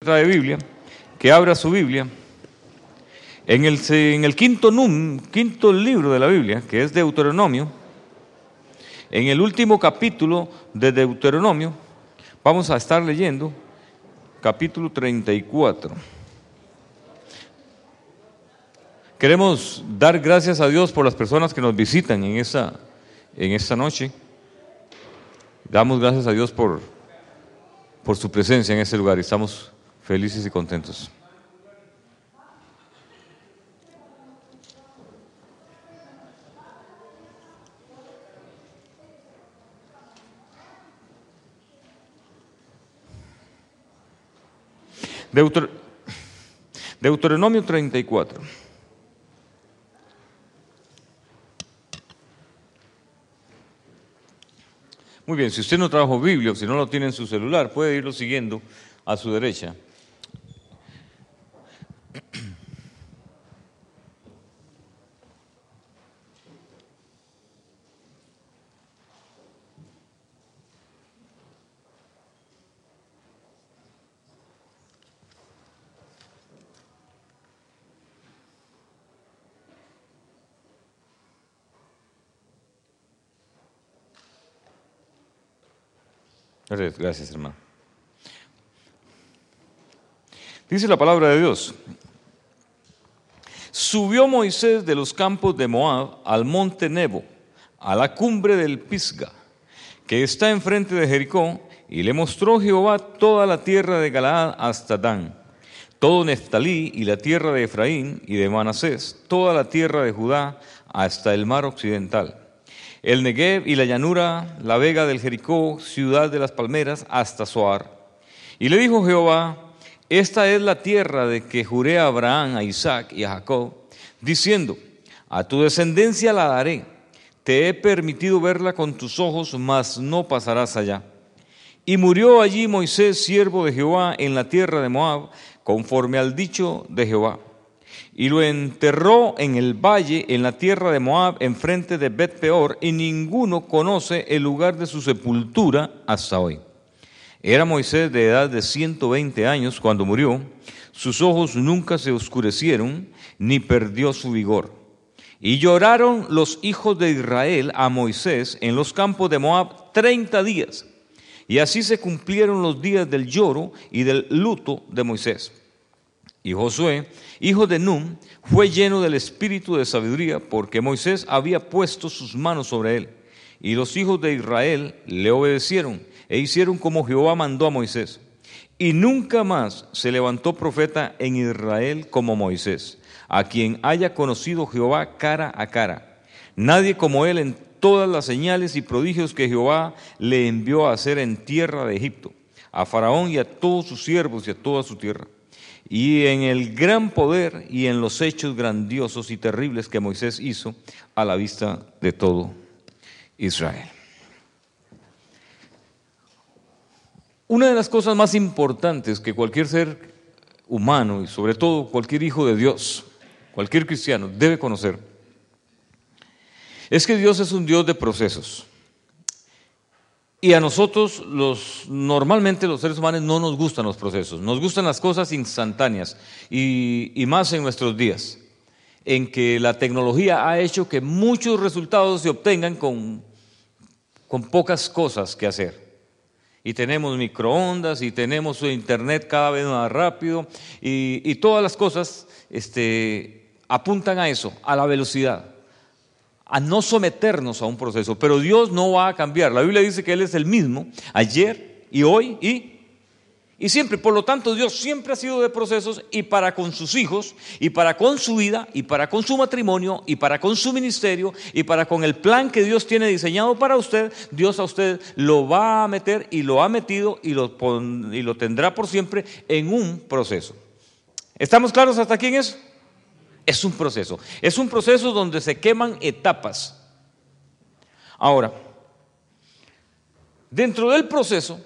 de Biblia, que abra su Biblia en el, quinto, num, quinto libro de la Biblia, que es Deuteronomio, en el último capítulo de Deuteronomio, vamos a estar leyendo capítulo 34. Queremos dar gracias a Dios por las personas que nos visitan en esta, en esta noche. Damos gracias a Dios por, por su presencia en este lugar estamos felices y contentos. Deuter Deuteronomio 34. Muy bien, si usted no trajo Biblia si no lo tiene en su celular, puede irlo siguiendo a su derecha. Gracias, hermano. Dice la palabra de Dios. Subió Moisés de los campos de Moab al monte Nebo, a la cumbre del Pisga, que está enfrente de Jericó, y le mostró Jehová toda la tierra de Galaad hasta Dan, todo Neftalí y la tierra de Efraín y de Manasés, toda la tierra de Judá hasta el mar occidental el Negev y la llanura, la vega del Jericó, ciudad de las palmeras, hasta Soar. Y le dijo Jehová, esta es la tierra de que juré a Abraham, a Isaac y a Jacob, diciendo, a tu descendencia la daré, te he permitido verla con tus ojos, mas no pasarás allá. Y murió allí Moisés, siervo de Jehová, en la tierra de Moab, conforme al dicho de Jehová y lo enterró en el valle, en la tierra de Moab, enfrente de Bet Peor, y ninguno conoce el lugar de su sepultura hasta hoy. Era Moisés de edad de 120 años cuando murió, sus ojos nunca se oscurecieron, ni perdió su vigor. Y lloraron los hijos de Israel a Moisés en los campos de Moab treinta días. Y así se cumplieron los días del lloro y del luto de Moisés. Y Josué, hijo de Num, fue lleno del espíritu de sabiduría porque Moisés había puesto sus manos sobre él. Y los hijos de Israel le obedecieron e hicieron como Jehová mandó a Moisés. Y nunca más se levantó profeta en Israel como Moisés, a quien haya conocido Jehová cara a cara. Nadie como él en todas las señales y prodigios que Jehová le envió a hacer en tierra de Egipto, a Faraón y a todos sus siervos y a toda su tierra y en el gran poder y en los hechos grandiosos y terribles que Moisés hizo a la vista de todo Israel. Una de las cosas más importantes que cualquier ser humano y sobre todo cualquier hijo de Dios, cualquier cristiano debe conocer, es que Dios es un Dios de procesos. Y a nosotros, los, normalmente los seres humanos, no nos gustan los procesos, nos gustan las cosas instantáneas y, más en nuestros días, en que la tecnología ha hecho que muchos resultados se obtengan con, con pocas cosas que hacer. Y tenemos microondas y tenemos internet cada vez más rápido y, y todas las cosas este, apuntan a eso, a la velocidad a no someternos a un proceso, pero Dios no va a cambiar. La Biblia dice que Él es el mismo ayer y hoy y, y siempre. Por lo tanto, Dios siempre ha sido de procesos y para con sus hijos, y para con su vida, y para con su matrimonio, y para con su ministerio, y para con el plan que Dios tiene diseñado para usted, Dios a usted lo va a meter y lo ha metido y lo, y lo tendrá por siempre en un proceso. ¿Estamos claros hasta aquí en eso? Es un proceso. Es un proceso donde se queman etapas. Ahora, dentro del proceso,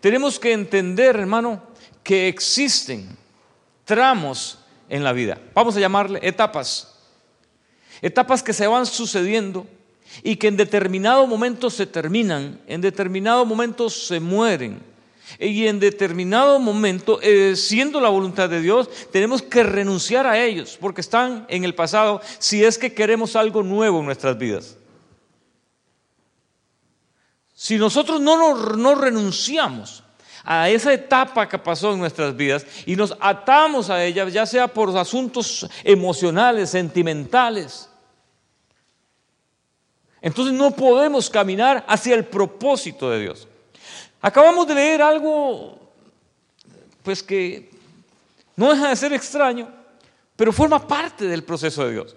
tenemos que entender, hermano, que existen tramos en la vida. Vamos a llamarle etapas. Etapas que se van sucediendo y que en determinado momento se terminan, en determinado momento se mueren, Y en determinado momento, eh, siendo la voluntad de Dios, tenemos que renunciar a ellos porque están en el pasado si es que queremos algo nuevo en nuestras vidas. Si nosotros no, no renunciamos a esa etapa que pasó en nuestras vidas y nos atamos a ella, ya sea por asuntos emocionales, sentimentales, entonces no podemos caminar hacia el propósito de Dios. Acabamos de leer algo, pues que no deja de ser extraño, pero forma parte del proceso de Dios.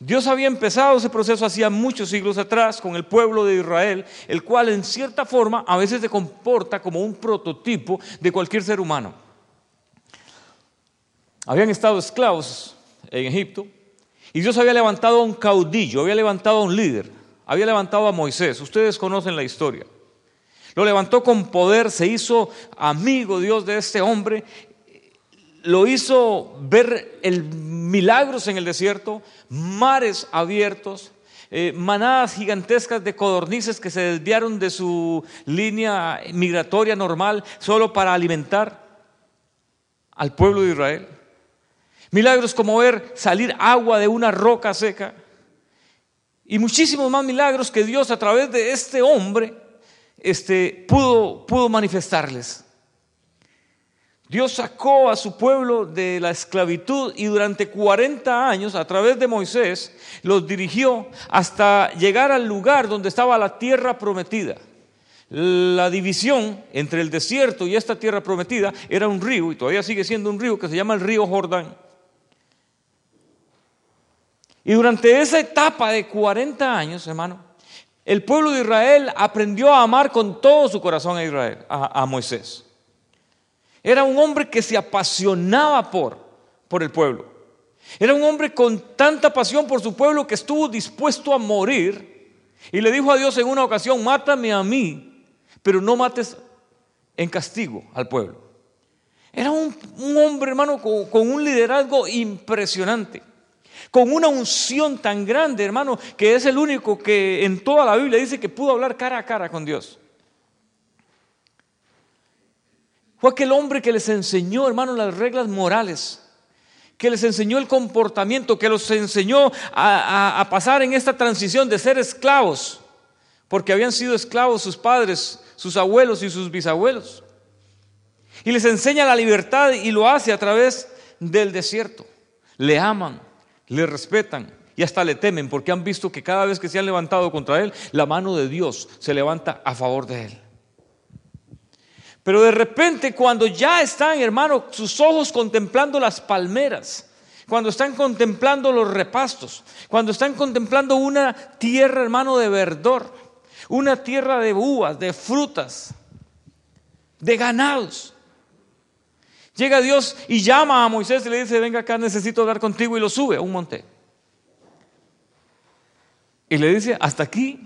Dios había empezado ese proceso hacía muchos siglos atrás con el pueblo de Israel, el cual en cierta forma a veces se comporta como un prototipo de cualquier ser humano. Habían estado esclavos en Egipto y Dios había levantado a un caudillo, había levantado a un líder, había levantado a Moisés. Ustedes conocen la historia. Lo levantó con poder, se hizo amigo Dios de este hombre, lo hizo ver milagros en el desierto, mares abiertos, eh, manadas gigantescas de codornices que se desviaron de su línea migratoria normal solo para alimentar al pueblo de Israel. Milagros como ver salir agua de una roca seca. Y muchísimos más milagros que Dios a través de este hombre este, pudo, pudo manifestarles. Dios sacó a su pueblo de la esclavitud y durante 40 años, a través de Moisés, los dirigió hasta llegar al lugar donde estaba la tierra prometida. La división entre el desierto y esta tierra prometida era un río, y todavía sigue siendo un río que se llama el río Jordán. Y durante esa etapa de 40 años, hermano, el pueblo de Israel aprendió a amar con todo su corazón a Israel, a, Moisés. Era un hombre que se apasionaba por, por el pueblo. Era un hombre con tanta pasión por su pueblo que estuvo dispuesto a morir. Y le dijo a Dios en una ocasión, mátame a mí, pero no mates en castigo al pueblo. Era un, hombre, hermano, con un liderazgo impresionante con una unción tan grande, hermano, que es el único que en toda la Biblia dice que pudo hablar cara a cara con Dios. Fue aquel hombre que les enseñó, hermano, las reglas morales, que les enseñó el comportamiento, que los enseñó a, a pasar en esta transición de ser esclavos, porque habían sido esclavos sus padres, sus abuelos y sus bisabuelos. Y les enseña la libertad y lo hace a través del desierto. Le aman, le respetan y hasta le temen porque han visto que cada vez que se han levantado contra él, la mano de Dios se levanta a favor de él. Pero de repente cuando ya están, hermano, sus ojos contemplando las palmeras, cuando están contemplando los repastos, cuando están contemplando una tierra, hermano, de verdor, una tierra de uvas, de frutas, de ganados, Llega Dios y llama a Moisés y le dice, venga acá, necesito hablar contigo y lo sube a un monte. Y le dice, hasta aquí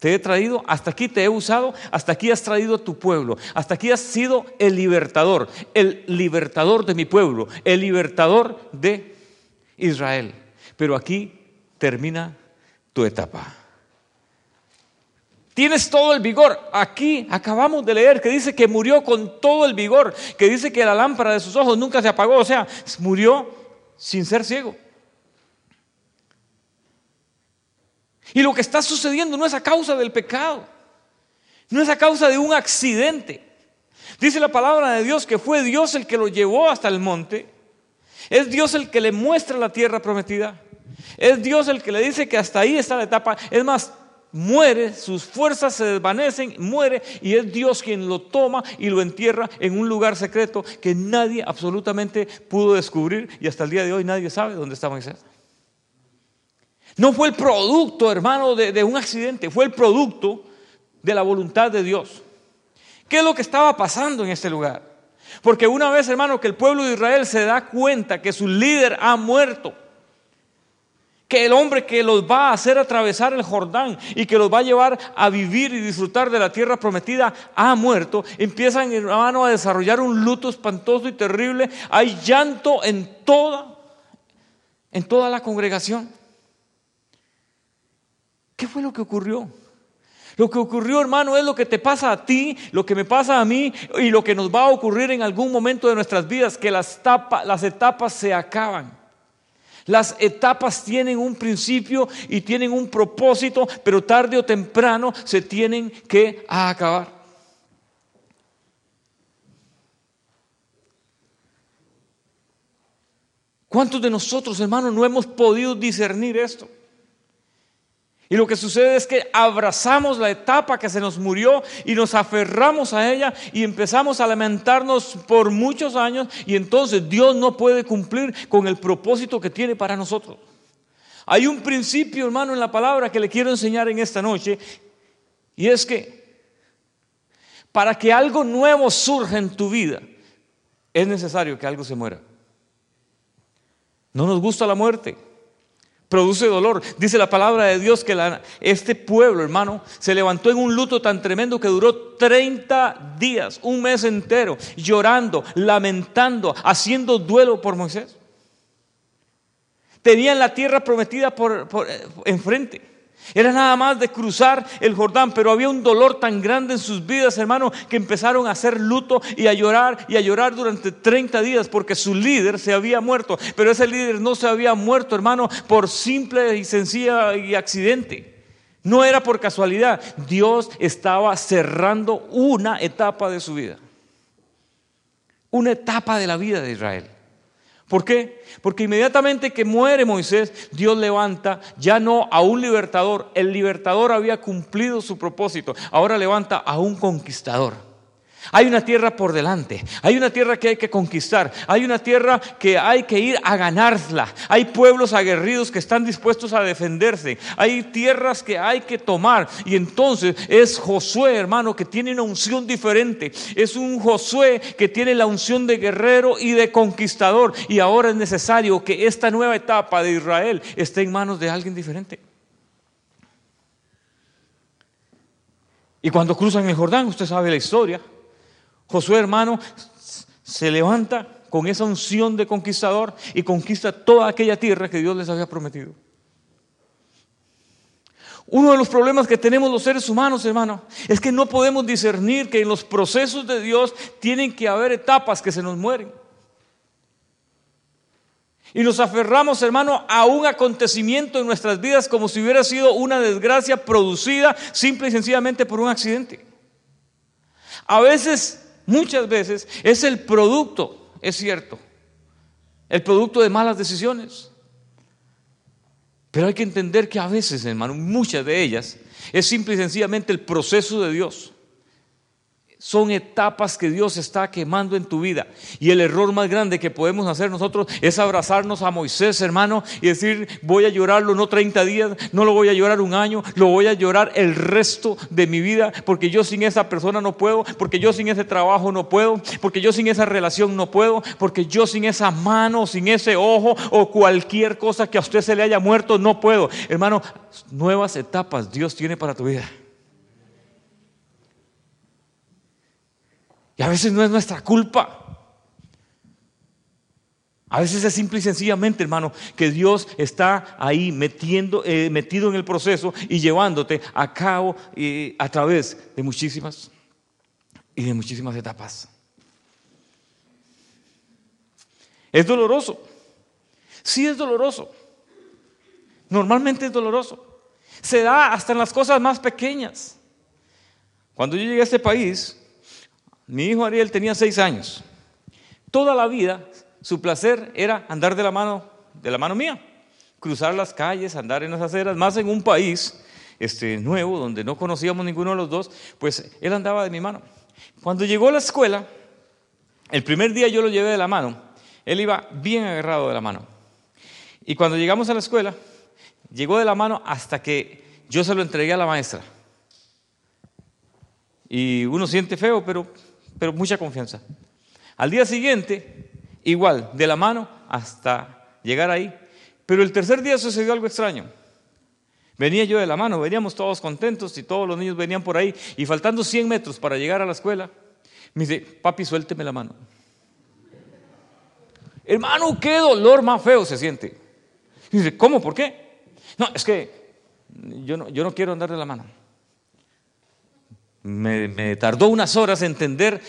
te he traído, hasta aquí te he usado, hasta aquí has traído a tu pueblo, hasta aquí has sido el libertador, el libertador de mi pueblo, el libertador de Israel. Pero aquí termina tu etapa. Tienes todo el vigor. Aquí acabamos de leer que dice que murió con todo el vigor, que dice que la lámpara de sus ojos nunca se apagó, o sea, murió sin ser ciego. Y lo que está sucediendo no es a causa del pecado, no es a causa de un accidente. Dice la palabra de Dios que fue Dios el que lo llevó hasta el monte. Es Dios el que le muestra la tierra prometida. Es Dios el que le dice que hasta ahí está la etapa. Es más, muere, sus fuerzas se desvanecen, muere y es Dios quien lo toma y lo entierra en un lugar secreto que nadie absolutamente pudo descubrir y hasta el día de hoy nadie sabe dónde está Moisés. No fue el producto, hermano, de, de un accidente, fue el producto de la voluntad de Dios. ¿Qué es lo que estaba pasando en este lugar? Porque una vez, hermano, que el pueblo de Israel se da cuenta que su líder ha muerto, que el hombre que los va a hacer atravesar el Jordán y que los va a llevar a vivir y disfrutar de la tierra prometida ha muerto, empiezan hermano a desarrollar un luto espantoso y terrible, hay llanto en toda en toda la congregación. ¿Qué fue lo que ocurrió? Lo que ocurrió, hermano, es lo que te pasa a ti, lo que me pasa a mí y lo que nos va a ocurrir en algún momento de nuestras vidas, que las, las etapas se acaban. Las etapas tienen un principio y tienen un propósito, pero tarde o temprano se tienen que acabar. ¿Cuántos de nosotros, hermanos, no hemos podido discernir esto? Y lo que sucede es que abrazamos la etapa que se nos murió y nos aferramos a ella y empezamos a lamentarnos por muchos años y entonces Dios no puede cumplir con el propósito que tiene para nosotros. Hay un principio, hermano, en la palabra que le quiero enseñar en esta noche y es que para que algo nuevo surja en tu vida es necesario que algo se muera. No nos gusta la muerte produce dolor. Dice la palabra de Dios que este pueblo, hermano, se levantó en un luto tan tremendo que duró 30 días, un mes entero, llorando, lamentando, haciendo duelo por Moisés. Tenían la tierra prometida por, eh, enfrente. Era nada más de cruzar el Jordán, pero había un dolor tan grande en sus vidas, hermano, que empezaron a hacer luto y a llorar y a llorar durante 30 días porque su líder se había muerto. Pero ese líder no se había muerto, hermano, por simple y sencilla y accidente. No era por casualidad. Dios estaba cerrando una etapa de su vida. Una etapa de la vida de Israel. ¿Por qué? Porque inmediatamente que muere Moisés, Dios levanta ya no a un libertador, el libertador había cumplido su propósito, ahora levanta a un conquistador. Hay una tierra por delante, hay una tierra que hay que conquistar, hay una tierra que hay que ir a ganarla, hay pueblos aguerridos que están dispuestos a defenderse, hay tierras que hay que tomar y entonces es Josué, hermano, que tiene una unción diferente, es un Josué que tiene la unción de guerrero y de conquistador y ahora es necesario que esta nueva etapa de Israel esté en manos de alguien diferente. Y cuando cruzan el Jordán, usted sabe la historia. Josué, hermano, se levanta con esa unción de conquistador y conquista toda aquella tierra que Dios les había prometido. Uno de los problemas que tenemos los seres humanos, hermano, es que no podemos discernir que en los procesos de Dios tienen que haber etapas que se nos mueren. Y nos aferramos, hermano, a un acontecimiento en nuestras vidas como si hubiera sido una desgracia producida simple y sencillamente por un accidente. A veces muchas veces es el producto, es cierto, el producto de malas decisiones. Pero hay que entender que a veces, hermano, muchas de ellas es simple y sencillamente el proceso de Dios son etapas que Dios está quemando en tu vida. Y el error más grande que podemos hacer nosotros es abrazarnos a Moisés, hermano, y decir, voy a llorarlo no 30 días, no lo voy a llorar un año, lo voy a llorar el resto de mi vida, porque yo sin esa persona no puedo, porque yo sin ese trabajo no puedo, porque yo sin esa relación no puedo, porque yo sin esa mano, sin ese ojo o cualquier cosa que a usted se le haya muerto, no puedo. Hermano, nuevas etapas Dios tiene para tu vida. Y a veces no es nuestra culpa. A veces es simple y sencillamente, hermano, que Dios está ahí metiendo, eh, metido en el proceso y llevándote a cabo eh, a través de muchísimas y de muchísimas etapas. Es doloroso. Sí es doloroso. Normalmente es doloroso. Se da hasta en las cosas más pequeñas. Cuando yo llegué a este país, mi hijo Ariel tenía seis años. Toda la vida su placer era andar de la mano, de la mano mía, cruzar las calles, andar en las aceras, más en un país este, nuevo donde no conocíamos ninguno de los dos, pues él andaba de mi mano. Cuando llegó a la escuela, el primer día yo lo llevé de la mano, él iba bien agarrado de la mano. Y cuando llegamos a la escuela, llegó de la mano hasta que yo se lo entregué a la maestra. Y uno siente feo, pero pero mucha confianza. Al día siguiente, igual, de la mano hasta llegar ahí. Pero el tercer día sucedió algo extraño. Venía yo de la mano, veníamos todos contentos y todos los niños venían por ahí. Y faltando 100 metros para llegar a la escuela, me dice, papi, suélteme la mano. Hermano, qué dolor más feo se siente. Y dice, ¿cómo? ¿Por qué? No, es que yo no, yo no quiero andar de la mano. Me, tardó unas horas entender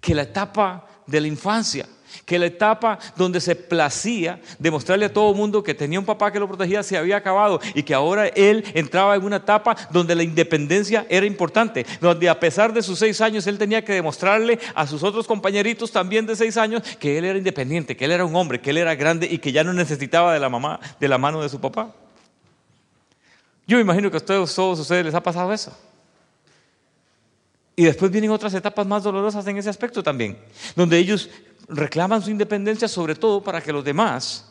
que la etapa de la infancia que la etapa donde se placía demostrarle a todo el mundo que tenía un papá que lo protegía se había acabado y que ahora él entraba en una etapa donde la independencia era importante, donde a pesar de sus seis años él tenía que demostrarle a sus otros compañeritos también de seis años que él era independiente, que él era un hombre, que él era grande y que ya no necesitaba de la mamá, de la mano de su papá. Yo me imagino que a ustedes, todos ustedes les ha pasado eso. Y después vienen otras etapas más dolorosas en ese aspecto también, donde ellos reclaman su independencia sobre todo para que los demás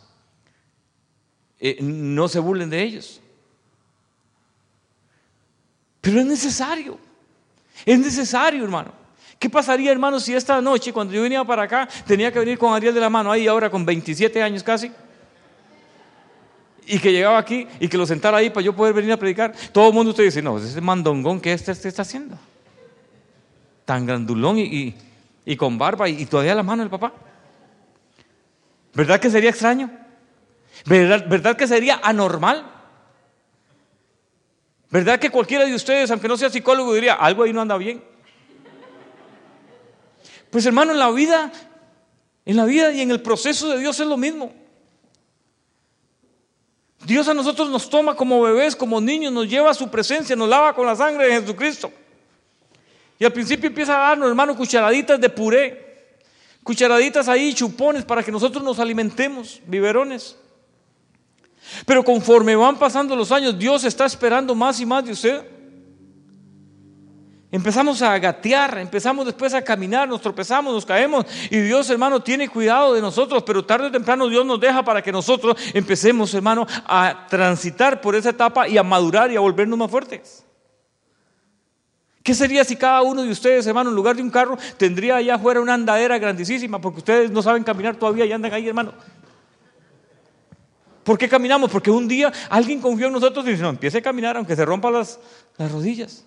eh, no se burlen de ellos. Pero es necesario, es necesario, hermano. ¿Qué pasaría, hermano, si esta noche, cuando yo venía para acá, tenía que venir con Ariel de la mano, ahí ahora con 27 años casi? Y que llegaba aquí y que lo sentara ahí para yo poder venir a predicar. Todo el mundo usted dice, no, ese mandongón que este, este está haciendo. Tan grandulón y y con barba y, todavía la mano del papá. ¿Verdad que sería extraño? ¿Verdad, ¿Verdad que sería anormal? ¿Verdad que cualquiera de ustedes, aunque no sea psicólogo, diría, algo ahí no anda bien? Pues hermano, en la vida, en la vida y en el proceso de Dios es lo mismo. Dios a nosotros nos toma como bebés, como niños, nos lleva a su presencia, nos lava con la sangre de Jesucristo. Y al principio empieza a darnos, hermano, cucharaditas de puré, cucharaditas ahí, chupones, para que nosotros nos alimentemos, biberones. Pero conforme van pasando los años, Dios está esperando más y más de usted. Empezamos a gatear, empezamos después a caminar, nos tropezamos, nos caemos y Dios, hermano, tiene cuidado de nosotros, pero tarde o temprano Dios nos deja para que nosotros empecemos, hermano, a transitar por esa etapa y a madurar y a volvernos más fuertes. ¿Qué sería si cada uno de ustedes, hermano, en lugar de un carro, tendría allá afuera una andadera grandísima? Porque ustedes no saben caminar todavía y andan ahí, hermano. ¿Por qué caminamos? Porque un día alguien confió en nosotros y dice, no, empiece a caminar aunque se rompan las, las rodillas.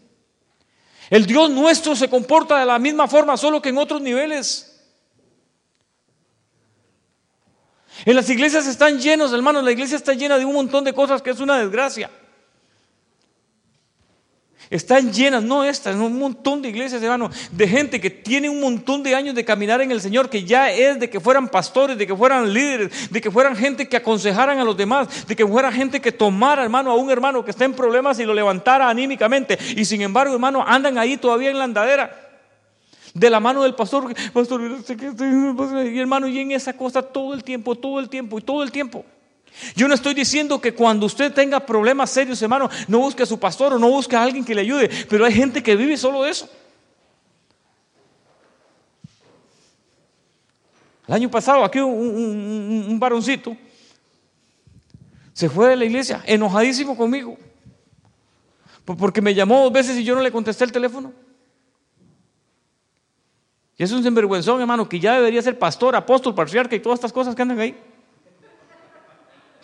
El Dios nuestro se comporta de la misma forma, solo que en otros niveles. En las iglesias están llenos, hermanos, la iglesia está llena de un montón de cosas que es una desgracia. Están llenas, no estas, un montón de iglesias, hermano, de gente que tiene un montón de años de caminar en el Señor, que ya es de que fueran pastores, de que fueran líderes, de que fueran gente que aconsejaran a los demás, de que fuera gente que tomara, hermano, a un hermano que está en problemas y lo levantara anímicamente. Y sin embargo, hermano, andan ahí todavía en la andadera. De la mano del pastor, pastor, y hermano, y en esa cosa todo el tiempo, todo el tiempo y todo el tiempo. Yo no estoy diciendo que cuando usted tenga problemas serios, hermano, no busque a su pastor o no busque a alguien que le ayude, pero hay gente que vive solo de eso. El año pasado, aquí un, un, varoncito se fue de la iglesia enojadísimo conmigo, porque me llamó dos veces y yo no le contesté el teléfono. Y es un sinvergüenzón, hermano, que ya debería ser pastor, apóstol, patriarca y todas estas cosas que andan ahí.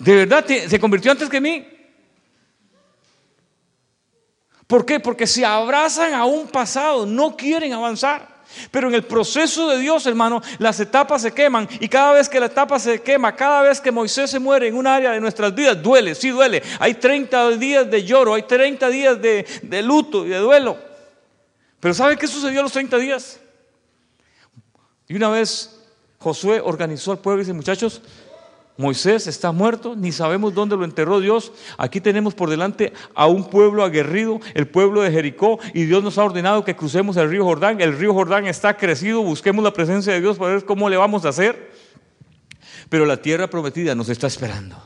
De verdad, se convirtió antes que mí. ¿Por qué? Porque se abrazan a un pasado, no quieren avanzar. Pero en el proceso de Dios, hermano, las etapas se queman y cada vez que la etapa se quema, cada vez que Moisés se muere en un área de nuestras vidas, duele, sí duele. Hay 30 días de lloro, hay 30 días de, de luto y de duelo. Pero ¿sabe qué sucedió a los 30 días? Y una vez Josué organizó al pueblo y dice, muchachos, Moisés está muerto, ni sabemos dónde lo enterró Dios. Aquí tenemos por delante a un pueblo aguerrido, el pueblo de Jericó, y Dios nos ha ordenado que crucemos el río Jordán. El río Jordán está crecido, busquemos la presencia de Dios para ver cómo le vamos a hacer. Pero la tierra prometida nos está esperando.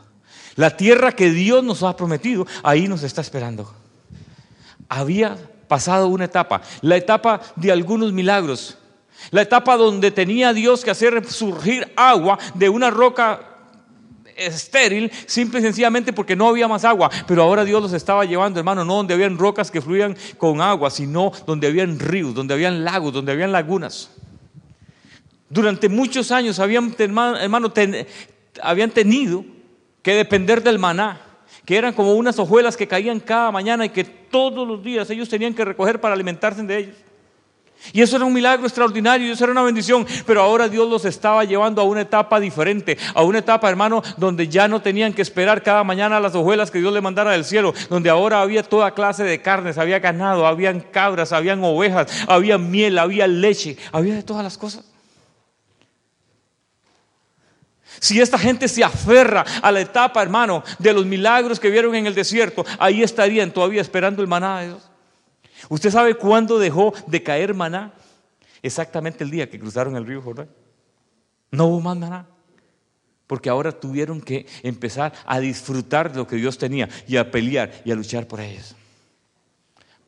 La tierra que Dios nos ha prometido, ahí nos está esperando. Había pasado una etapa, la etapa de algunos milagros, la etapa donde tenía Dios que hacer surgir agua de una roca estéril, simple y sencillamente porque no había más agua. Pero ahora Dios los estaba llevando, hermano, no donde habían rocas que fluían con agua, sino donde habían ríos, donde habían lagos, donde habían lagunas. Durante muchos años habían, hermano, habían tenido que depender del maná, que eran como unas hojuelas que caían cada mañana y que todos los días ellos tenían que recoger para alimentarse de ellos. Y eso era un milagro extraordinario, y eso era una bendición. Pero ahora Dios los estaba llevando a una etapa diferente, a una etapa, hermano, donde ya no tenían que esperar cada mañana las hojuelas que Dios le mandara del cielo, donde ahora había toda clase de carnes, había ganado, habían cabras, habían ovejas, había miel, había leche, había de todas las cosas. Si esta gente se aferra a la etapa, hermano, de los milagros que vieron en el desierto, ahí estarían todavía esperando el maná de Dios. ¿Usted sabe cuándo dejó de caer maná? Exactamente el día que cruzaron el río Jordán. No hubo más maná. Porque ahora tuvieron que empezar a disfrutar de lo que Dios tenía y a pelear y a luchar por ellos.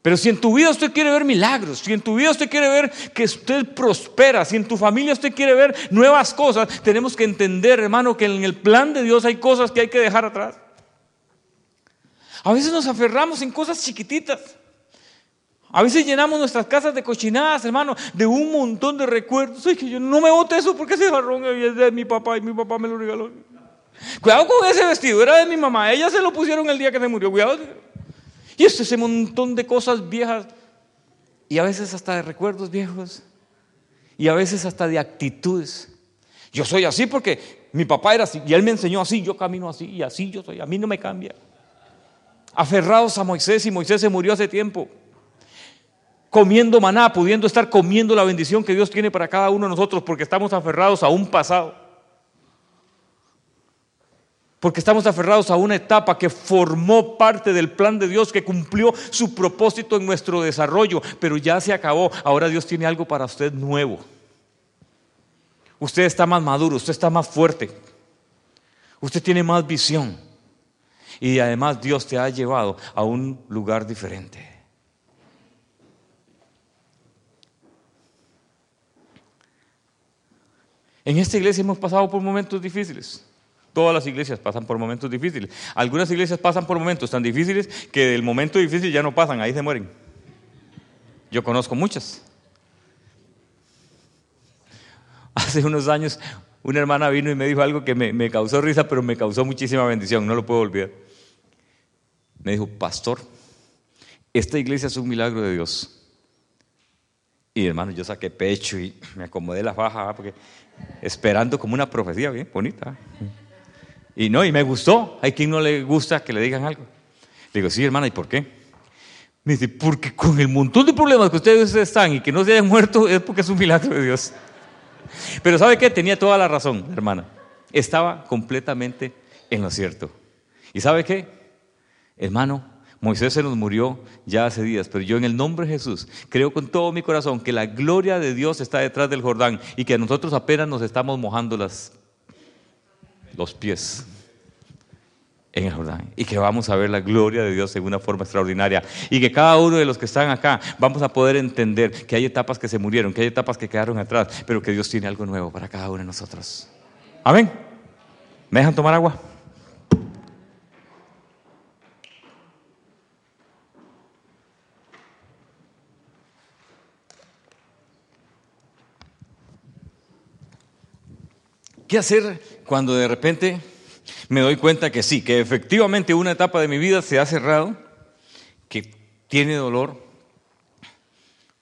Pero si en tu vida usted quiere ver milagros, si en tu vida usted quiere ver que usted prospera, si en tu familia usted quiere ver nuevas cosas, tenemos que entender, hermano, que en el plan de Dios hay cosas que hay que dejar atrás. A veces nos aferramos en cosas chiquititas. A veces llenamos nuestras casas de cochinadas, hermano, de un montón de recuerdos. Ay, que yo no me bote eso porque ese jarrón es de mi papá y mi papá me lo regaló. Cuidado con ese vestido, era de mi mamá. Ella se lo pusieron el día que se murió. Cuidado. Y esto ese montón de cosas viejas. Y a veces hasta de recuerdos viejos. Y a veces hasta de actitudes. Yo soy así porque mi papá era así y él me enseñó así, yo camino así y así yo soy. A mí no me cambia. Aferrados a Moisés y Moisés se murió hace tiempo comiendo maná, pudiendo estar comiendo la bendición que Dios tiene para cada uno de nosotros porque estamos aferrados a un pasado. Porque estamos aferrados a una etapa que formó parte del plan de Dios, que cumplió su propósito en nuestro desarrollo, pero ya se acabó. Ahora Dios tiene algo para usted nuevo. Usted está más maduro, usted está más fuerte, usted tiene más visión. Y además Dios te ha llevado a un lugar diferente. En esta iglesia hemos pasado por momentos difíciles. Todas las iglesias pasan por momentos difíciles. Algunas iglesias pasan por momentos tan difíciles que del momento difícil ya no pasan, ahí se mueren. Yo conozco muchas. Hace unos años una hermana vino y me dijo algo que me, causó risa, pero me causó muchísima bendición, no lo puedo olvidar. Me dijo, pastor, esta iglesia es un milagro de Dios. Y hermano, yo saqué pecho y me acomodé la faja porque esperando como una profecía bien bonita. Y no, y me gustó. Hay quien no le gusta que le digan algo. Le digo, sí, hermana, ¿y por qué? Me dice, porque con el montón de problemas que ustedes están y que no se hayan muerto es porque es un milagro de Dios. Pero ¿sabe qué? Tenía toda la razón, hermana. Estaba completamente en lo cierto. ¿Y sabe qué? Hermano, Moisés se nos murió ya hace días, pero yo en el nombre de Jesús creo con todo mi corazón que la gloria de Dios está detrás del Jordán y que nosotros apenas nos estamos mojando las, los pies en el Jordán y que vamos a ver la gloria de Dios en una forma extraordinaria y que cada uno de los que están acá vamos a poder entender que hay etapas que se murieron, que hay etapas que quedaron atrás, pero que Dios tiene algo nuevo para cada uno de nosotros. Amén. ¿Me dejan tomar agua? ¿Qué hacer cuando de repente me doy cuenta que sí, que efectivamente una etapa de mi vida se ha cerrado, que tiene dolor,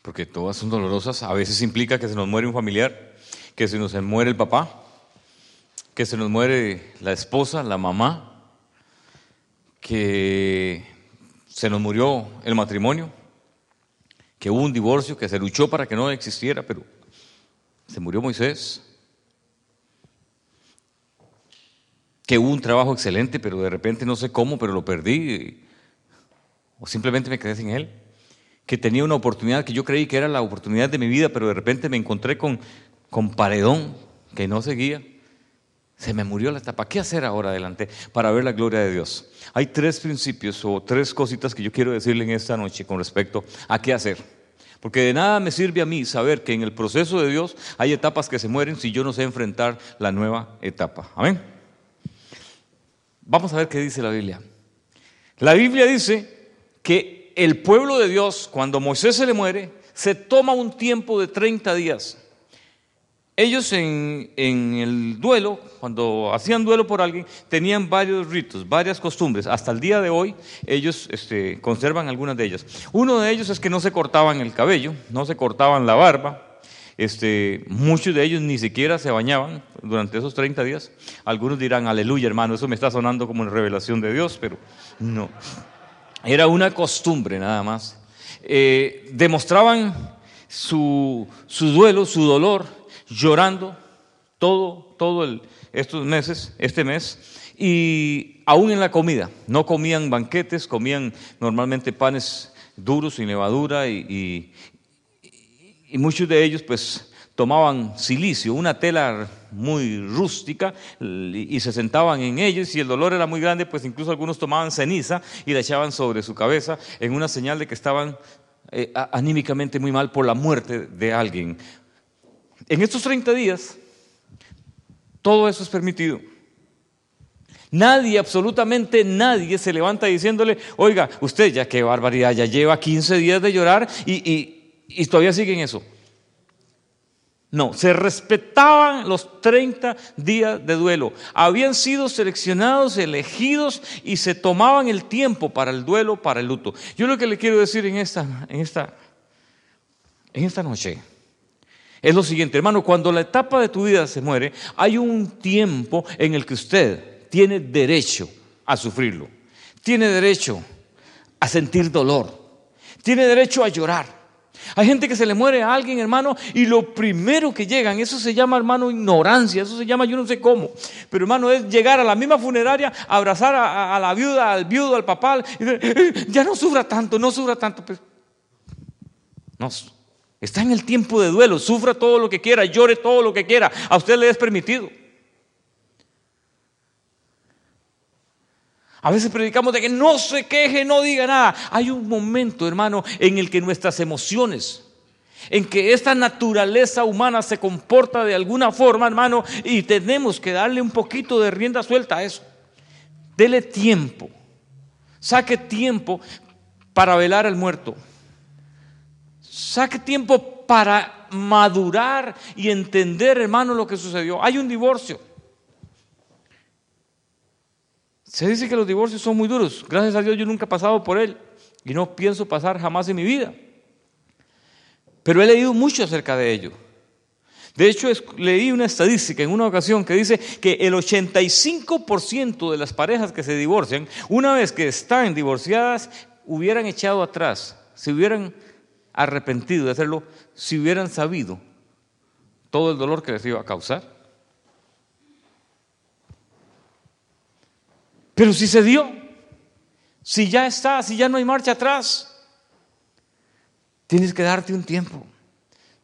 porque todas son dolorosas, a veces implica que se nos muere un familiar, que se nos muere el papá, que se nos muere la esposa, la mamá, que se nos murió el matrimonio, que hubo un divorcio, que se luchó para que no existiera, pero se murió Moisés, que hubo un trabajo excelente, pero de repente no sé cómo, pero lo perdí, o simplemente me quedé sin él, que tenía una oportunidad que yo creí que era la oportunidad de mi vida, pero de repente me encontré con, con paredón que no seguía. Se me murió la etapa. ¿Qué hacer ahora adelante para ver la gloria de Dios? Hay tres principios o tres cositas que yo quiero decirle en esta noche con respecto a qué hacer. Porque de nada me sirve a mí saber que en el proceso de Dios hay etapas que se mueren si yo no sé enfrentar la nueva etapa. Amén. Vamos a ver qué dice la Biblia. La Biblia dice que el pueblo de Dios, cuando Moisés se le muere, se toma un tiempo de 30 días ellos en, el duelo, cuando hacían duelo por alguien, tenían varios ritos, varias costumbres. Hasta el día de hoy ellos este, conservan algunas de ellas. Uno de ellos es que no se cortaban el cabello, no se cortaban la barba. Este, muchos de ellos ni siquiera se bañaban durante esos 30 días. Algunos dirán, aleluya hermano, eso me está sonando como una revelación de Dios, pero no. Era una costumbre nada más. Eh, demostraban su, su duelo, su dolor llorando todo, todo estos meses, este mes, y aún en la comida. No comían banquetes, comían normalmente panes duros y levadura y, muchos de ellos pues tomaban silicio, una tela muy rústica y se sentaban en ellos y el dolor era muy grande, pues incluso algunos tomaban ceniza y la echaban sobre su cabeza en una señal de que estaban eh, anímicamente muy mal por la muerte de alguien. En estos 30 días, todo eso es permitido. Nadie, absolutamente nadie se levanta diciéndole, oiga, usted ya qué barbaridad, ya lleva 15 días de llorar y, y, todavía sigue en eso. No, se respetaban los 30 días de duelo. Habían sido seleccionados, elegidos y se tomaban el tiempo para el duelo, para el luto. Yo lo que le quiero decir en esta, en esta, en esta noche es lo siguiente, hermano, cuando la etapa de tu vida se muere, hay un tiempo en el que usted tiene derecho a sufrirlo, tiene derecho a sentir dolor, tiene derecho a llorar. Hay gente que se le muere a alguien, hermano, y lo primero que llegan, eso se llama, hermano, ignorancia, eso se llama yo no sé cómo, pero hermano, es llegar a la misma funeraria, abrazar a, la viuda, al viudo, al papá, y decir, eh, ya no sufra tanto, no sufra tanto. Pues, no, Está en el tiempo de duelo, sufra todo lo que quiera, llore todo lo que quiera, a usted le es permitido. A veces predicamos de que no se queje, no diga nada. Hay un momento, hermano, en el que nuestras emociones, en que esta naturaleza humana se comporta de alguna forma, hermano, y tenemos que darle un poquito de rienda suelta a eso. Dele tiempo. Saque tiempo para velar al muerto. Saque tiempo para madurar y entender, hermano, lo que sucedió. Hay un divorcio. Se dice que los divorcios son muy duros. Gracias a Dios yo nunca he pasado por él y no pienso pasar jamás en mi vida. Pero he leído mucho acerca de ello. De hecho, leí una estadística en una ocasión que dice que el 85% de las parejas que se divorcian, una vez que están divorciadas, hubieran echado atrás, se hubieran arrepentido de hacerlo si hubieran sabido todo el dolor que les iba a causar. Pero si se dio, si ya está, si ya no hay marcha atrás, tienes que darte un tiempo,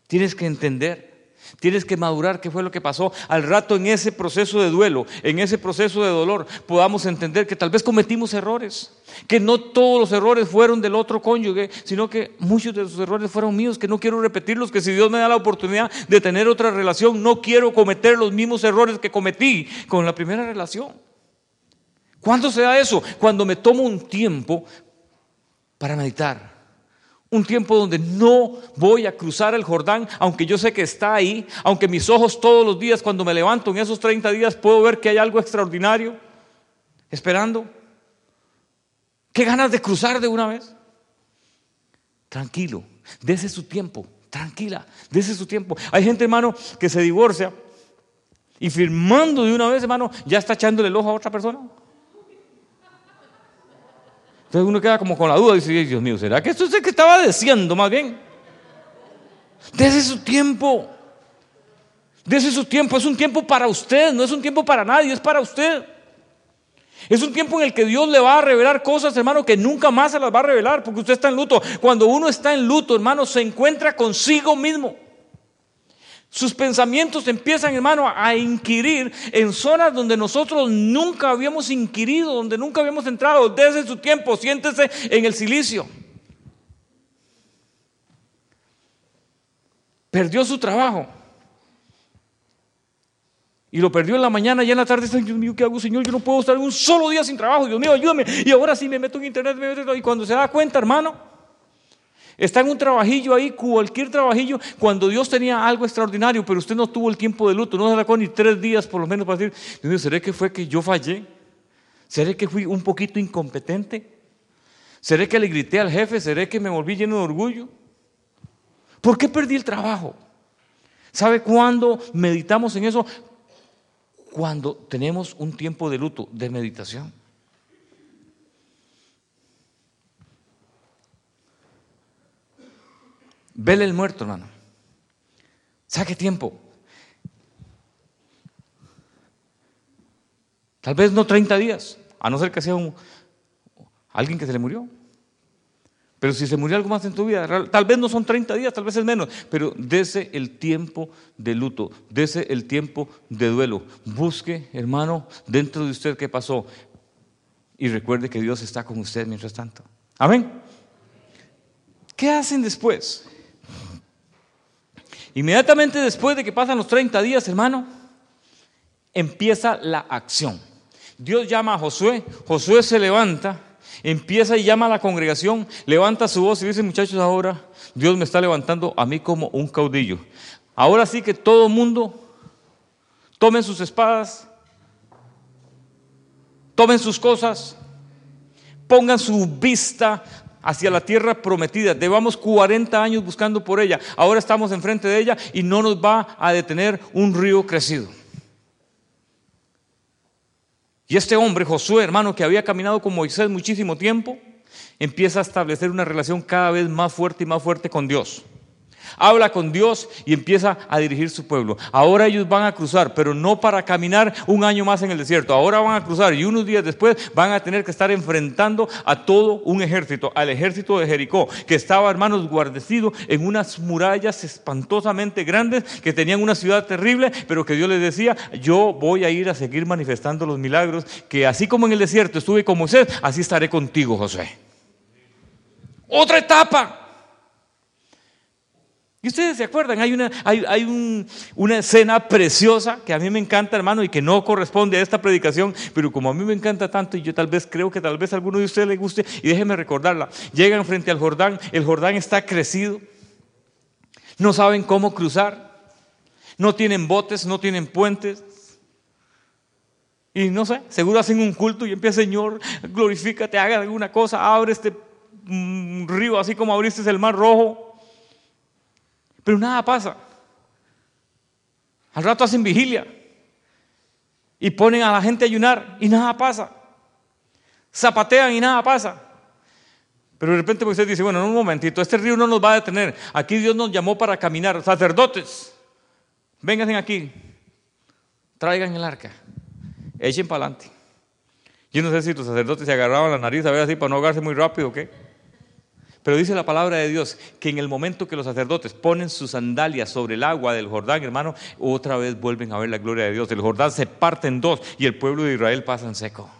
tienes que entender Tienes que madurar qué fue lo que pasó. Al rato en ese proceso de duelo, en ese proceso de dolor, podamos entender que tal vez cometimos errores, que no todos los errores fueron del otro cónyuge, sino que muchos de los errores fueron míos, que no quiero repetirlos, que si Dios me da la oportunidad de tener otra relación, no quiero cometer los mismos errores que cometí con la primera relación. ¿Cuándo se da eso? Cuando me tomo un tiempo para meditar un tiempo donde no voy a cruzar el Jordán, aunque yo sé que está ahí, aunque mis ojos todos los días cuando me levanto en esos 30 días puedo ver que hay algo extraordinario esperando. ¿Qué ganas de cruzar de una vez? Tranquilo, dese su tiempo, tranquila, dese su tiempo. Hay gente, hermano, que se divorcia y firmando de una vez, hermano, ya está echándole el ojo a otra persona. Entonces uno queda como con la duda y dice, Dios mío, ¿será que esto es el que estaba diciendo más bien? Dese su tiempo. Dese su tiempo. Es un tiempo para usted, no es un tiempo para nadie, es para usted. Es un tiempo en el que Dios le va a revelar cosas, hermano, que nunca más se las va a revelar, porque usted está en luto. Cuando uno está en luto, hermano, se encuentra consigo mismo. Sus pensamientos empiezan, hermano, a inquirir en zonas donde nosotros nunca habíamos inquirido, donde nunca habíamos entrado. Desde su tiempo, siéntese en el silicio. Perdió su trabajo. Y lo perdió en la mañana y en la tarde. Dios mío, ¿qué hago, Señor? Yo no puedo estar un solo día sin trabajo. Dios mío, ayúdame. Y ahora sí me meto en internet. Y cuando se da cuenta, hermano, Está en un trabajillo ahí, cualquier trabajillo, cuando Dios tenía algo extraordinario, pero usted no tuvo el tiempo de luto, no se sacó ni tres días por lo menos para decir, ¿seré que fue que yo fallé? ¿Seré que fui un poquito incompetente? ¿Seré que le grité al jefe? ¿Seré que me volví lleno de orgullo? ¿Por qué perdí el trabajo? ¿Sabe cuándo meditamos en eso? Cuando tenemos un tiempo de luto, de meditación. Vele el muerto, hermano. Saque tiempo. Tal vez no 30 días, a no ser que sea un, alguien que se le murió. Pero si se murió algo más en tu vida, tal vez no son 30 días, tal vez es menos, pero dese el tiempo de luto, dese el tiempo de duelo. Busque, hermano, dentro de usted qué pasó y recuerde que Dios está con usted mientras tanto. Amén. ¿Qué hacen después? Inmediatamente después de que pasan los 30 días, hermano, empieza la acción. Dios llama a Josué, Josué se levanta, empieza y llama a la congregación, levanta su voz y dice, muchachos, ahora Dios me está levantando a mí como un caudillo. Ahora sí que todo el mundo tomen sus espadas, tomen sus cosas, pongan su vista hacia la tierra prometida. Llevamos 40 años buscando por ella. Ahora estamos enfrente de ella y no nos va a detener un río crecido. Y este hombre, Josué, hermano, que había caminado con Moisés muchísimo tiempo, empieza a establecer una relación cada vez más fuerte y más fuerte con Dios habla con Dios y empieza a dirigir su pueblo. Ahora ellos van a cruzar, pero no para caminar un año más en el desierto. Ahora van a cruzar y unos días después van a tener que estar enfrentando a todo un ejército, al ejército de Jericó, que estaba, hermanos, guardecido en unas murallas espantosamente grandes, que tenían una ciudad terrible, pero que Dios les decía, yo voy a ir a seguir manifestando los milagros, que así como en el desierto estuve con Moisés, así estaré contigo, José. Otra etapa. Y ustedes se acuerdan, hay, una, hay, hay una escena preciosa que a mí me encanta, hermano, y que no corresponde a esta predicación, pero como a mí me encanta tanto, y yo tal vez creo que tal vez a alguno de ustedes le guste, y déjenme recordarla. Llegan frente al Jordán, el Jordán está crecido, no saben cómo cruzar, no tienen botes, no tienen puentes. Y no sé, seguro hacen un culto y empieza, Señor, glorifícate, haga alguna cosa, abre este mm, río así como abriste el mar rojo. Pero nada pasa. Al rato hacen vigilia y ponen a la gente a ayunar y nada pasa. Zapatean y nada pasa. Pero de repente usted dice, bueno, en un momentito, este río no nos va a detener. Aquí Dios nos llamó para caminar. Sacerdotes, vénganse aquí. Traigan el arca. Echen para adelante. Yo no sé si los sacerdotes se agarraban la nariz a ver así para no ahogarse muy rápido o qué. Pero dice la palabra de Dios que en el momento que los sacerdotes ponen sus sandalias sobre el agua del Jordán, hermano, otra vez vuelven a ver la gloria de Dios. El Jordán se parte en dos y el pueblo de Israel pasa en seco.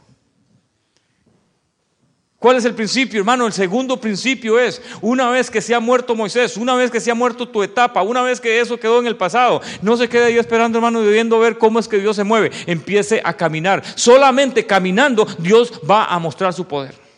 ¿Cuál es el principio, hermano? El segundo principio es, una vez que se ha muerto Moisés, una vez que se ha muerto tu etapa, una vez que eso quedó en el pasado, no se quede ahí esperando, hermano, viendo ver cómo es que Dios se mueve. Empiece a caminar. Solamente caminando Dios va a mostrar su poder.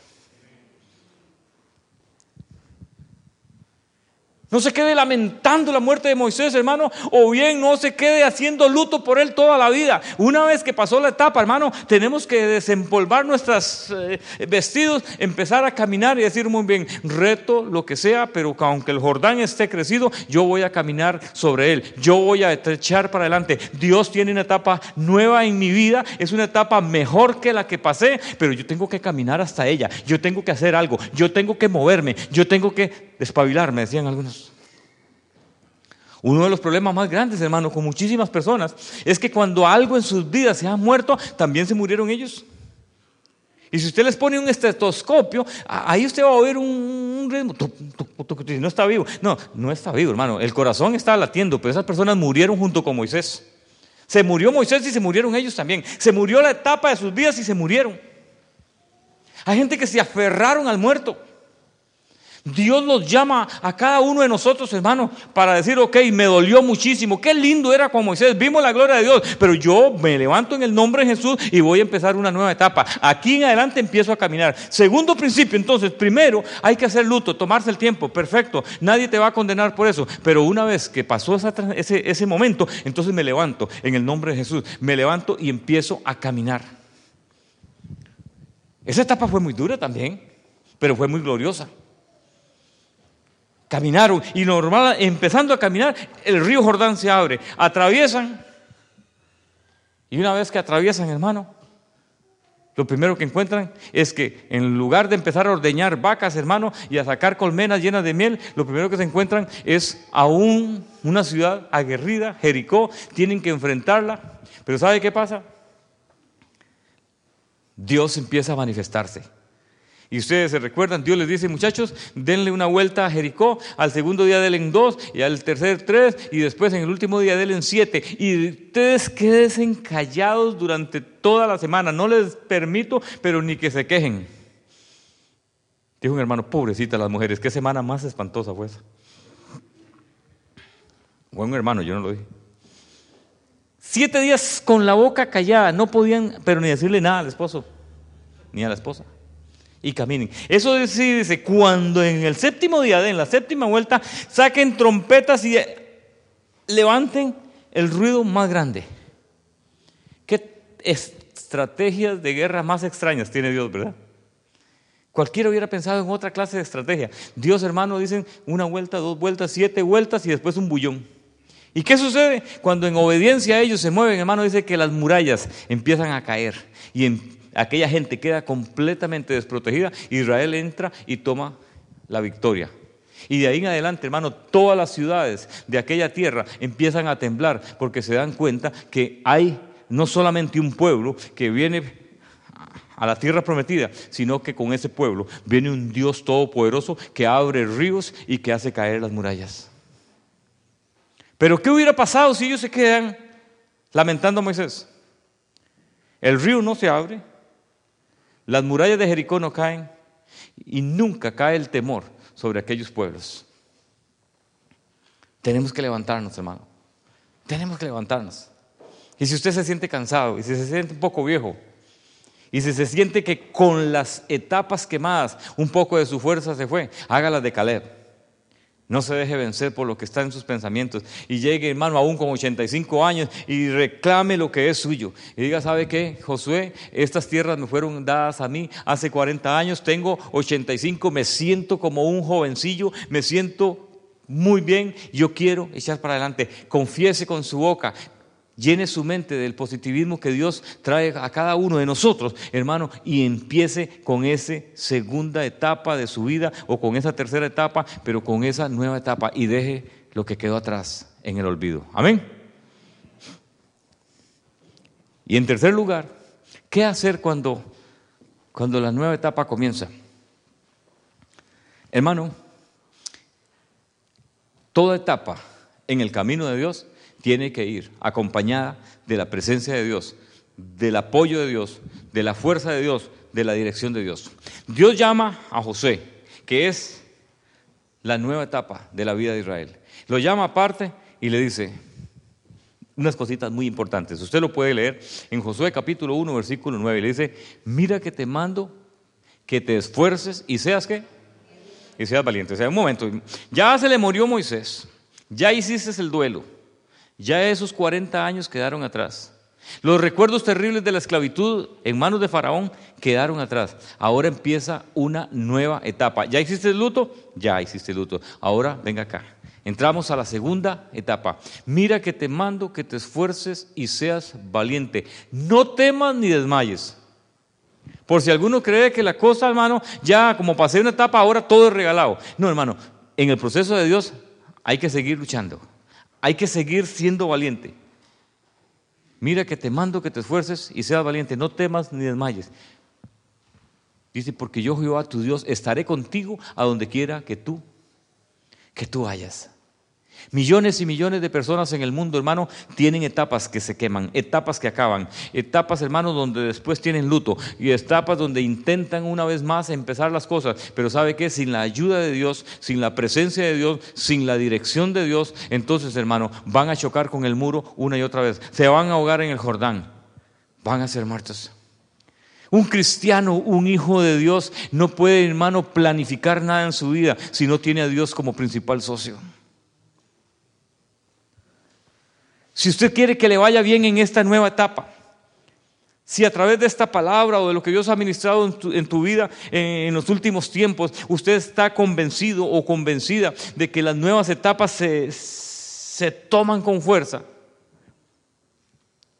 No se quede lamentando la muerte de Moisés, hermano, o bien no se quede haciendo luto por él toda la vida. Una vez que pasó la etapa, hermano, tenemos que desempolvar nuestros eh, vestidos, empezar a caminar y decir muy bien, reto lo que sea, pero aunque el Jordán esté crecido, yo voy a caminar sobre él, yo voy a echar para adelante. Dios tiene una etapa nueva en mi vida, es una etapa mejor que la que pasé, pero yo tengo que caminar hasta ella, yo tengo que hacer algo, yo tengo que moverme, yo tengo que despabilar, me decían algunos. Uno de los problemas más grandes, hermano, con muchísimas personas, es que cuando algo en sus vidas se ha muerto, también se murieron ellos. Y si usted les pone un estetoscopio, ahí usted va a oír un ritmo. No está vivo. No, no está vivo, hermano. El corazón está latiendo, pero esas personas murieron junto con Moisés. Se murió Moisés y se murieron ellos también. Se murió la etapa de sus vidas y se murieron. Hay gente que se aferraron al muerto. Dios nos llama a cada uno de nosotros, hermano, para decir, ok, me dolió muchísimo. Qué lindo era con Moisés. Vimos la gloria de Dios. Pero yo me levanto en el nombre de Jesús y voy a empezar una nueva etapa. Aquí en adelante empiezo a caminar. Segundo principio, entonces, primero hay que hacer luto, tomarse el tiempo. Perfecto. Nadie te va a condenar por eso. Pero una vez que pasó ese, ese momento, entonces me levanto en el nombre de Jesús. Me levanto y empiezo a caminar. Esa etapa fue muy dura también, pero fue muy gloriosa. Caminaron y normal, empezando a caminar, el río Jordán se abre. Atraviesan. Y una vez que atraviesan, hermano, lo primero que encuentran es que en lugar de empezar a ordeñar vacas, hermano, y a sacar colmenas llenas de miel, lo primero que se encuentran es aún una ciudad aguerrida, Jericó, tienen que enfrentarla. Pero ¿sabe qué pasa? Dios empieza a manifestarse. Y ustedes se recuerdan, Dios les dice, muchachos, denle una vuelta a Jericó, al segundo día denle dos, y al tercer tres, y después en el último día denle siete. Y ustedes queden callados durante toda la semana. No les permito, pero ni que se quejen. Dijo un hermano, pobrecita las mujeres, qué semana más espantosa fue esa. Buen hermano, yo no lo dije. Siete días con la boca callada, no podían, pero ni decirle nada al esposo, ni a la esposa y caminen. Eso dice, cuando en el séptimo día, en la séptima vuelta, saquen trompetas y levanten el ruido más grande. ¿Qué estrategias de guerra más extrañas tiene Dios, verdad? Cualquiera hubiera pensado en otra clase de estrategia. Dios, hermano, dicen una vuelta, dos vueltas, siete vueltas y después un bullón. ¿Y qué sucede? Cuando en obediencia a ellos se mueven, hermano, dice que las murallas empiezan a caer y en aquella gente queda completamente desprotegida, Israel entra y toma la victoria. Y de ahí en adelante, hermano, todas las ciudades de aquella tierra empiezan a temblar porque se dan cuenta que hay no solamente un pueblo que viene a la tierra prometida, sino que con ese pueblo viene un Dios todopoderoso que abre ríos y que hace caer las murallas. Pero ¿qué hubiera pasado si ellos se quedan lamentando a Moisés? El río no se abre, las murallas de Jericó no caen y nunca cae el temor sobre aquellos pueblos. Tenemos que levantarnos, hermano. Tenemos que levantarnos. Y si usted se siente cansado, y si se siente un poco viejo, y si se siente que con las etapas quemadas un poco de su fuerza se fue, hágala de Caleb. No se deje vencer por lo que está en sus pensamientos y llegue, hermano, aún con 85 años y reclame lo que es suyo. Y diga, ¿sabe qué, Josué? Estas tierras me fueron dadas a mí hace 40 años, tengo 85, me siento como un jovencillo, me siento muy bien, yo quiero echar para adelante. Confiese con su boca, llene su mente del positivismo que Dios trae a cada uno de nosotros, hermano, y empiece con esa segunda etapa de su vida o con esa tercera etapa, pero con esa nueva etapa y deje lo que quedó atrás en el olvido. Amén. Y en tercer lugar, ¿qué hacer cuando, cuando la nueva etapa comienza? Hermano, toda etapa en el camino de Dios tiene que ir acompañada de la presencia de Dios, del apoyo de Dios, de la fuerza de Dios, de la dirección de Dios. Dios llama a José, que es la nueva etapa de la vida de Israel. Lo llama aparte y le dice unas cositas muy importantes. Usted lo puede leer en Josué capítulo 1, versículo 9. Le dice, mira que te mando que te esfuerces y seas que y seas valiente. O sea, un momento, ya se le murió Moisés, ya hiciste el duelo. Ya esos 40 años quedaron atrás. Los recuerdos terribles de la esclavitud en manos de Faraón quedaron atrás. Ahora empieza una nueva etapa. ¿Ya hiciste el luto? Ya hiciste el luto. Ahora venga acá. Entramos a la segunda etapa. Mira que te mando que te esfuerces y seas valiente. No temas ni desmayes. Por si alguno cree que la cosa, hermano, ya como pasé una etapa, ahora todo es regalado. No, hermano, en el proceso de Dios hay que seguir luchando. Hay que seguir siendo valiente. Mira que te mando que te esfuerces y seas valiente, no temas ni desmayes. Dice, porque yo Jehová tu Dios estaré contigo a donde quiera que tú, que tú vayas. Millones y millones de personas en el mundo, hermano, tienen etapas que se queman, etapas que acaban, etapas, hermano, donde después tienen luto y etapas donde intentan una vez más empezar las cosas. Pero ¿sabe qué? Sin la ayuda de Dios, sin la presencia de Dios, sin la dirección de Dios, entonces, hermano, van a chocar con el muro una y otra vez. Se van a ahogar en el Jordán. Van a ser muertos. Un cristiano, un hijo de Dios, no puede, hermano, planificar nada en su vida si no tiene a Dios como principal socio. Si usted quiere que le vaya bien en esta nueva etapa, si a través de esta palabra o de lo que Dios ha ministrado en tu, vida en, los últimos tiempos, usted está convencido o convencida de que las nuevas etapas se toman con fuerza,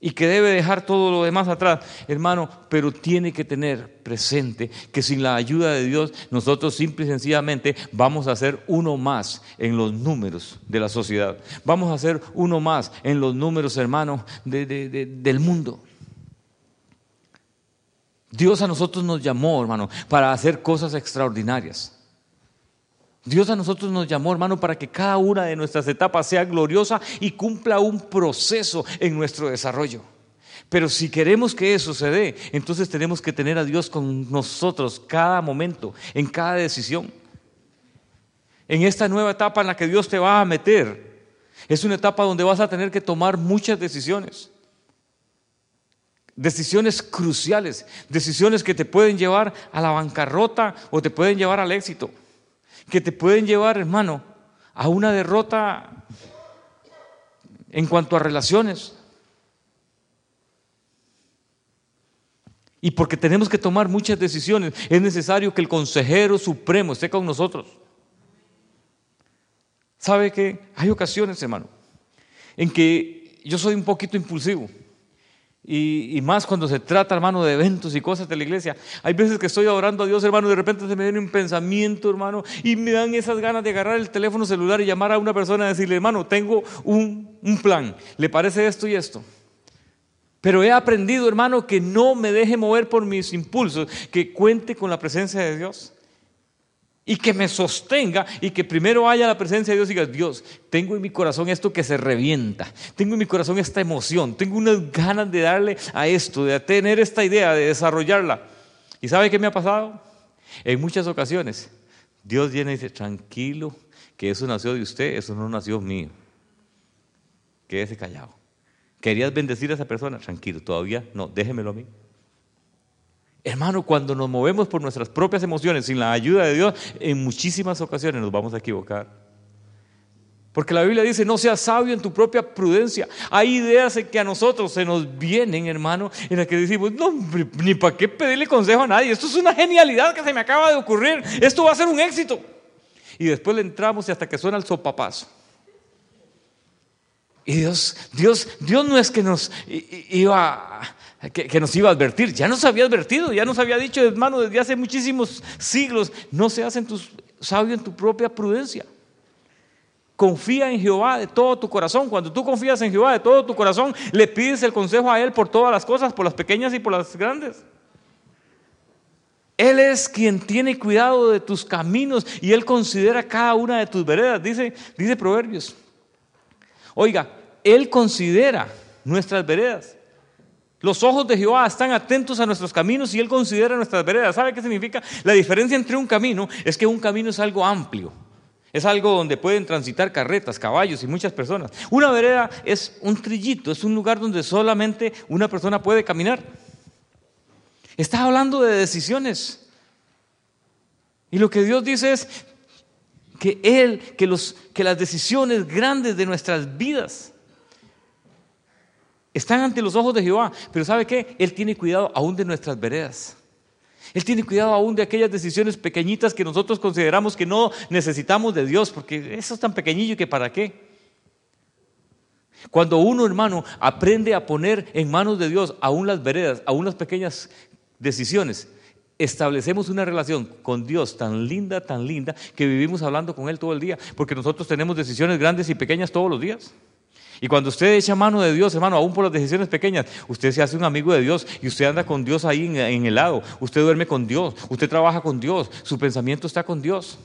y que debe dejar todo lo demás atrás, hermano, pero tiene que tener presente que sin la ayuda de Dios nosotros simple y sencillamente vamos a ser uno más en los números de la sociedad, vamos a ser uno más en los números, hermano, del mundo. Dios a nosotros nos llamó, hermano, para hacer cosas extraordinarias. Dios a nosotros nos llamó, hermano, para que cada una de nuestras etapas sea gloriosa y cumpla un proceso en nuestro desarrollo. Pero si queremos que eso se dé, entonces tenemos que tener a Dios con nosotros cada momento, en cada decisión. En esta nueva etapa en la que Dios te va a meter, es una etapa donde vas a tener que tomar muchas decisiones. Decisiones cruciales, decisiones que te pueden llevar a la bancarrota o te pueden llevar al éxito que te pueden llevar, hermano, a una derrota en cuanto a relaciones. Y porque tenemos que tomar muchas decisiones, es necesario que el consejero supremo esté con nosotros. ¿Sabe que hay ocasiones, hermano, en que yo soy un poquito impulsivo? Y, más cuando se trata, hermano, de eventos y cosas de la iglesia. Hay veces que estoy orando a Dios, hermano, y de repente se me viene un pensamiento, hermano, y me dan esas ganas de agarrar el teléfono celular y llamar a una persona y decirle, hermano, tengo un, un plan, ¿le parece esto y esto? Pero he aprendido, hermano, que no me deje mover por mis impulsos, que cuente con la presencia de Dios y que me sostenga y que primero haya la presencia de Dios y diga, Dios, tengo en mi corazón esto que se revienta, tengo en mi corazón esta emoción, tengo unas ganas de darle a esto, de tener esta idea, de desarrollarla. ¿Y sabe qué me ha pasado? En muchas ocasiones, Dios viene y dice, tranquilo, que eso nació de usted, eso no nació mío. Quédese callado. ¿Querías bendecir a esa persona? Tranquilo, todavía no, déjemelo a mí. Hermano, cuando nos movemos por nuestras propias emociones sin la ayuda de Dios, en muchísimas ocasiones nos vamos a equivocar. Porque la Biblia dice, no seas sabio en tu propia prudencia. Hay ideas que a nosotros se nos vienen, hermano, en las que decimos, no, ni para qué pedirle consejo a nadie. Esto es una genialidad que se me acaba de ocurrir. Esto va a ser un éxito. Y después le entramos y hasta que suena el sopapazo. Y Dios, Dios, Dios no es que nos iba que, nos iba a advertir. Ya nos había advertido, ya nos había dicho, hermano, desde hace muchísimos siglos, no seas en tus, sabio en tu propia prudencia. Confía en Jehová de todo tu corazón. Cuando tú confías en Jehová de todo tu corazón, le pides el consejo a Él por todas las cosas, por las pequeñas y por las grandes. Él es quien tiene cuidado de tus caminos y Él considera cada una de tus veredas, dice, dice Proverbios. Oiga, Él considera nuestras veredas. Los ojos de Jehová están atentos a nuestros caminos y Él considera nuestras veredas. ¿Sabe qué significa? La diferencia entre un camino es que un camino es algo amplio. Es algo donde pueden transitar carretas, caballos y muchas personas. Una vereda es un trillito, es un lugar donde solamente una persona puede caminar. Está hablando de decisiones. Y lo que Dios dice es que Él, que, los, que las decisiones grandes de nuestras vidas están ante los ojos de Jehová, pero ¿sabe qué? Él tiene cuidado aún de nuestras veredas. Él tiene cuidado aún de aquellas decisiones pequeñitas que nosotros consideramos que no necesitamos de Dios, porque eso es tan pequeñillo que para qué. Cuando uno, hermano, aprende a poner en manos de Dios aún las veredas, aún las pequeñas decisiones, establecemos una relación con Dios tan linda, tan linda, que vivimos hablando con Él todo el día, porque nosotros tenemos decisiones grandes y pequeñas todos los días. Y cuando usted echa mano de Dios, hermano, aún por las decisiones pequeñas, usted se hace un amigo de Dios y usted anda con Dios ahí en, el lado. Usted duerme con Dios, usted trabaja con Dios, su pensamiento está con Dios.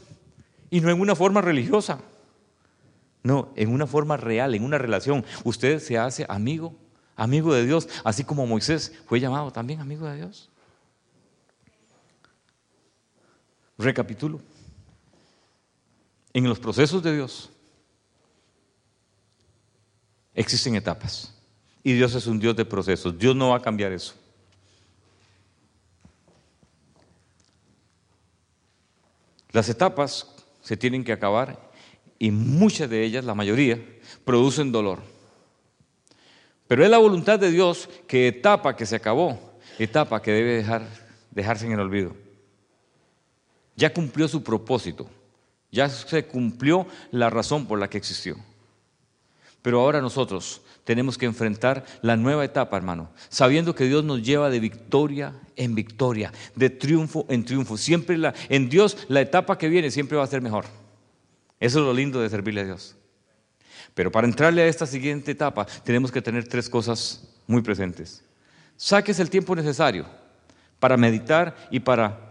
Y no en una forma religiosa. No, en una forma real, en una relación. Usted se hace amigo, amigo de Dios, así como Moisés fue llamado también amigo de Dios. Recapitulo. En los procesos de Dios existen etapas. Y Dios es un Dios de procesos. Dios no va a cambiar eso. Las etapas se tienen que acabar y muchas de ellas, la mayoría, producen dolor. Pero es la voluntad de Dios que etapa que se acabó, etapa que debe dejar, dejarse en el olvido. Ya cumplió su propósito, ya se cumplió la razón por la que existió. Pero ahora nosotros tenemos que enfrentar la nueva etapa, hermano, sabiendo que Dios nos lleva de victoria en victoria, de triunfo en triunfo. Siempre en Dios la etapa que viene siempre va a ser mejor. Eso es lo lindo de servirle a Dios. Pero para entrarle a esta siguiente etapa tenemos que tener tres cosas muy presentes. Saques el tiempo necesario para meditar y para,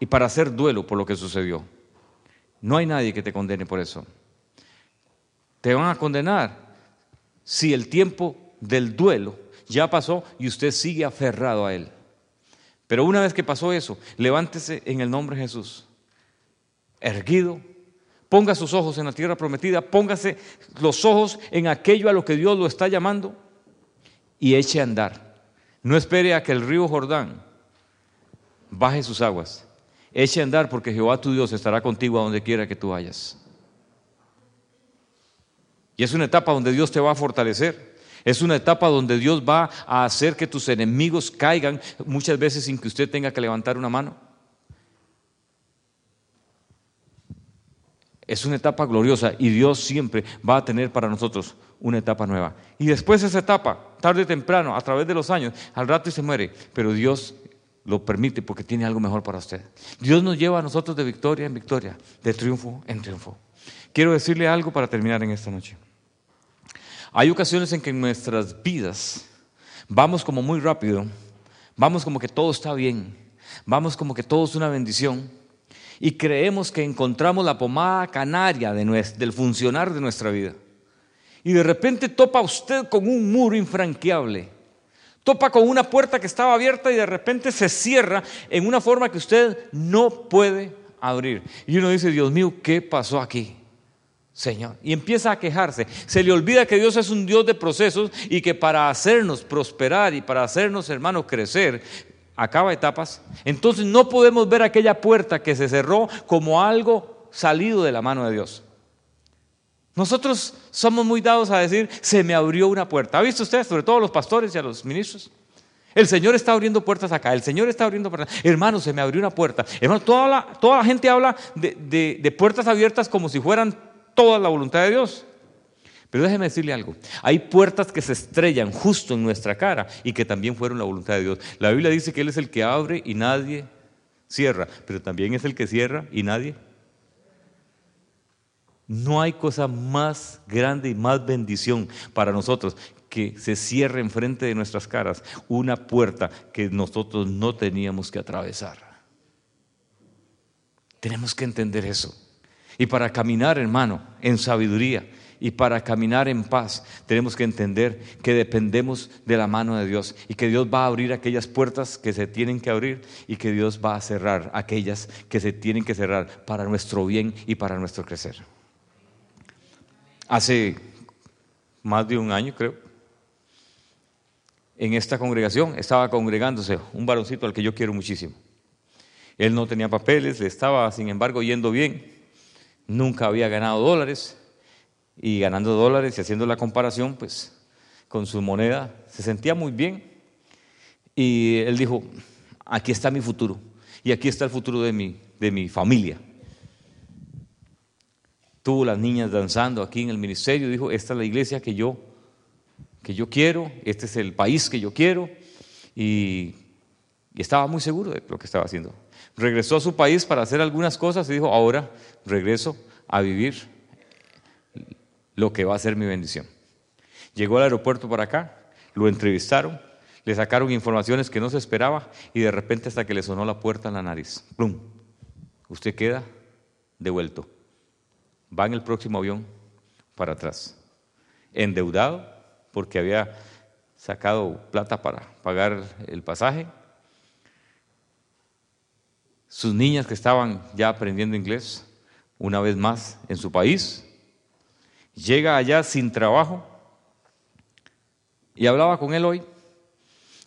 y para hacer duelo por lo que sucedió. No hay nadie que te condene por eso. Te van a condenar si el tiempo del duelo ya pasó y usted sigue aferrado a él. Pero una vez que pasó eso, levántese en el nombre de Jesús, erguido, ponga sus ojos en la tierra prometida, póngase los ojos en aquello a lo que Dios lo está llamando y eche a andar. No espere a que el río Jordán baje sus aguas. Eche a andar porque Jehová tu Dios estará contigo a donde quiera que tú vayas. Y es una etapa donde Dios te va a fortalecer. Es una etapa donde Dios va a hacer que tus enemigos caigan muchas veces sin que usted tenga que levantar una mano. Es una etapa gloriosa y Dios siempre va a tener para nosotros una etapa nueva. Y después de esa etapa, tarde o temprano, a través de los años, al rato y se muere, pero Dios lo permite porque tiene algo mejor para usted. Dios nos lleva a nosotros de victoria en victoria, de triunfo en triunfo. Quiero decirle algo para terminar en esta noche. Hay ocasiones en que en nuestras vidas vamos como muy rápido, vamos como que todo está bien, vamos como que todo es una bendición y creemos que encontramos la pomada canaria del funcionar de nuestra vida. Y de repente topa usted con un muro infranqueable. Topa con una puerta que estaba abierta y de repente se cierra en una forma que usted no puede abrir. Y uno dice, Dios mío, ¿qué pasó aquí? Señor. Y empieza a quejarse. Se le olvida que Dios es un Dios de procesos y que para hacernos prosperar y para hacernos, hermanos, crecer, acaba etapas. Entonces no podemos ver aquella puerta que se cerró como algo salido de la mano de Dios. Nosotros somos muy dados a decir, se me abrió una puerta. ¿Ha visto usted, sobre todo a los pastores y a los ministros? El Señor está abriendo puertas acá, el Señor está abriendo puertas. Hermano, se me abrió una puerta. Hermano, toda la, toda la gente habla de, de puertas abiertas como si fueran toda la voluntad de Dios. Pero déjeme decirle algo, hay puertas que se estrellan justo en nuestra cara y que también fueron la voluntad de Dios. La Biblia dice que Él es el que abre y nadie cierra, pero también es el que cierra y nadie. No hay cosa más grande y más bendición para nosotros que se cierre enfrente de nuestras caras una puerta que nosotros no teníamos que atravesar. Tenemos que entender eso. Y para caminar, hermano, en sabiduría y para caminar en paz, tenemos que entender que dependemos de la mano de Dios y que Dios va a abrir aquellas puertas que se tienen que abrir y que Dios va a cerrar aquellas que se tienen que cerrar para nuestro bien y para nuestro crecer. Hace más de un año, creo, en esta congregación estaba congregándose un varoncito al que yo quiero muchísimo. Él no tenía papeles, le estaba, sin embargo, yendo bien nunca había ganado dólares y ganando dólares y haciendo la comparación, pues con su moneda se sentía muy bien. Y él dijo, aquí está mi futuro y aquí está el futuro de mi, de mi familia. Tuvo las niñas danzando aquí en el ministerio, dijo, esta es la iglesia que yo, que yo quiero, este es el país que yo quiero y, y estaba muy seguro de lo que estaba haciendo regresó a su país para hacer algunas cosas y dijo, ahora regreso a vivir lo que va a ser mi bendición. Llegó al aeropuerto para acá, lo entrevistaron, le sacaron informaciones que no se esperaba y de repente hasta que le sonó la puerta en la nariz, ¡plum! Usted queda devuelto. Va en el próximo avión para atrás. Endeudado porque había sacado plata para pagar el pasaje. Sus niñas que estaban ya aprendiendo inglés, una vez más en su país. Llega allá sin trabajo y hablaba con él hoy.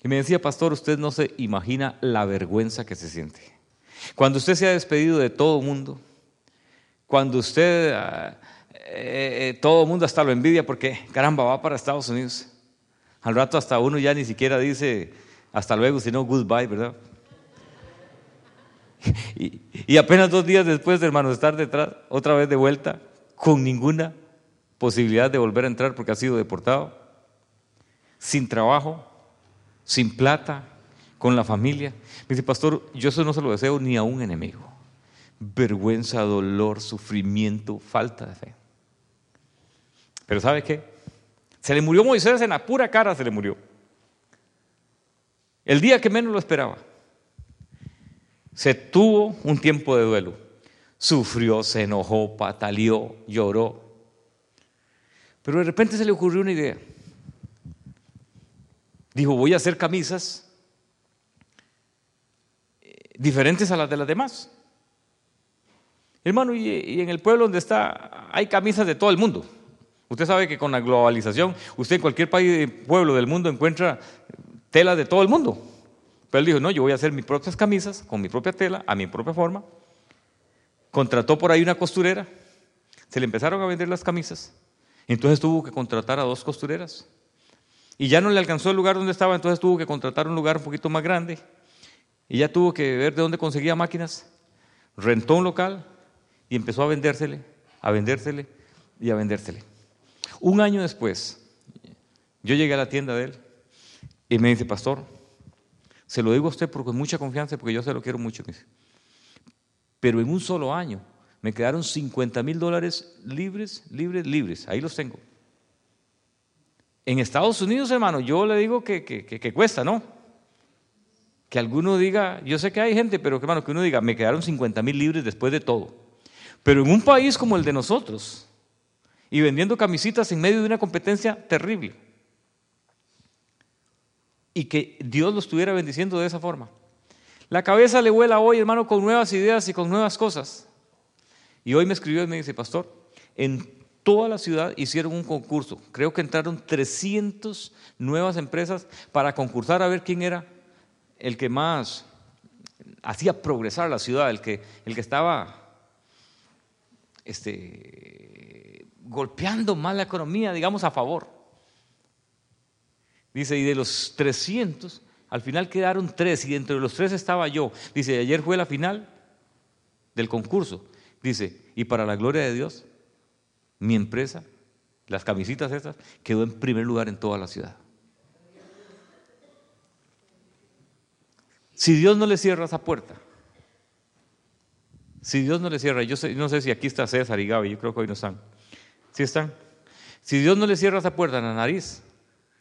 Y me decía, pastor, usted no se imagina la vergüenza que se siente. Cuando usted se ha despedido de todo el mundo, cuando usted, ah, eh, eh, todo el mundo hasta lo envidia porque, caramba, va para Estados Unidos. Al rato hasta uno ya ni siquiera dice hasta luego, sino goodbye, ¿verdad? Y, apenas dos días después, de hermano, estar detrás, otra vez de vuelta, con ninguna posibilidad de volver a entrar porque ha sido deportado, sin trabajo, sin plata, con la familia. Me dice, pastor, yo eso no se lo deseo ni a un enemigo. Vergüenza, dolor, sufrimiento, falta de fe. Pero ¿sabe qué? Se le murió Moisés en la pura cara, se le murió. El día que menos lo esperaba. Se tuvo un tiempo de duelo. Sufrió, se enojó, pataleó, lloró. Pero de repente se le ocurrió una idea. Dijo, voy a hacer camisas eh, diferentes a las de las demás. Hermano, y, en el pueblo donde está hay camisas de todo el mundo. Usted sabe que con la globalización, usted en cualquier país, pueblo del mundo encuentra tela de todo el mundo. Pero él dijo, no, yo voy a hacer mis propias camisas con mi propia tela, a mi propia forma. Contrató por ahí una costurera. Se le empezaron a vender las camisas. Entonces tuvo que contratar a dos costureras. Y ya no le alcanzó el lugar donde estaba, entonces tuvo que contratar un lugar un poquito más grande. Y ya tuvo que ver de dónde conseguía máquinas. Rentó un local y empezó a vendérsele, a vendérsele y a vendérsele. Un año después, yo llegué a la tienda de él y me dice, pastor, se lo digo a usted con mucha confianza porque yo se lo quiero mucho. Pero en un solo año me quedaron 50 mil dólares libres, libres, libres. Ahí los tengo. En Estados Unidos, hermano, yo le digo que, cuesta, ¿no? Que alguno diga, yo sé que hay gente, pero que, hermano, que uno diga, me quedaron 50 mil libres después de todo. Pero en un país como el de nosotros, y vendiendo camisitas en medio de una competencia terrible, y que Dios lo estuviera bendiciendo de esa forma. La cabeza le vuela hoy, hermano, con nuevas ideas y con nuevas cosas. Y hoy me escribió y me dice, pastor, en toda la ciudad hicieron un concurso. Creo que entraron 300 nuevas empresas para concursar a ver quién era el que más hacía progresar la ciudad, el que, el que estaba este, golpeando más la economía, digamos, a favor. Dice, y de los 300, al final quedaron tres, y dentro de los tres estaba yo. Dice, ayer fue la final del concurso. Dice, y para la gloria de Dios, mi empresa, las camisitas estas, quedó en primer lugar en toda la ciudad. Si Dios no le cierra esa puerta, si Dios no le cierra, yo no sé si aquí está César y Gaby, yo creo que hoy no están. ¿Sí están? Si Dios no le cierra esa puerta en la nariz,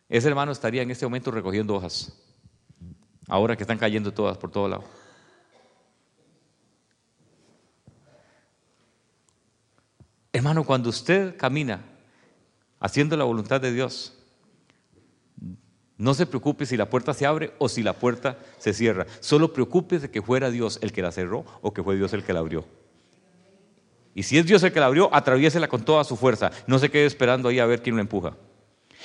ese hermano estaría en este momento recogiendo hojas. Ahora que están cayendo todas por todo lado. Hermano, cuando usted camina haciendo la voluntad de Dios, no se preocupe si la puerta se abre o si la puerta se cierra. Solo preocúpese que fuera Dios el que la cerró o que fue Dios el que la abrió. Y si es Dios el que la abrió, atraviésela con toda su fuerza. No se quede esperando ahí a ver quién lo empuja.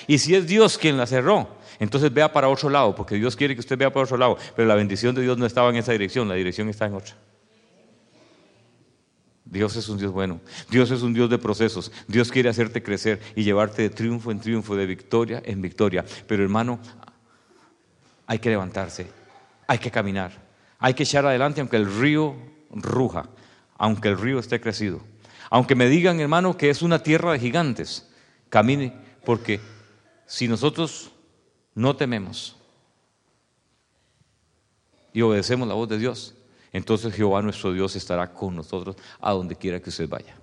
Y si es Dios quien la cerró, entonces vea para otro lado, porque Dios quiere que usted vea para otro lado. Pero la bendición de Dios no estaba en esa dirección, la dirección está en otra. Dios es un Dios bueno. Dios es un Dios de procesos. Dios quiere hacerte crecer y llevarte de triunfo en triunfo, de victoria en victoria. Pero hermano, hay que levantarse, hay que caminar, hay que echar adelante aunque el río ruja, aunque el río esté crecido. Aunque me digan, hermano, que es una tierra de gigantes, camine, porque si nosotros no tememos y obedecemos la voz de Dios, entonces Jehová nuestro Dios estará con nosotros a donde quiera que usted vaya.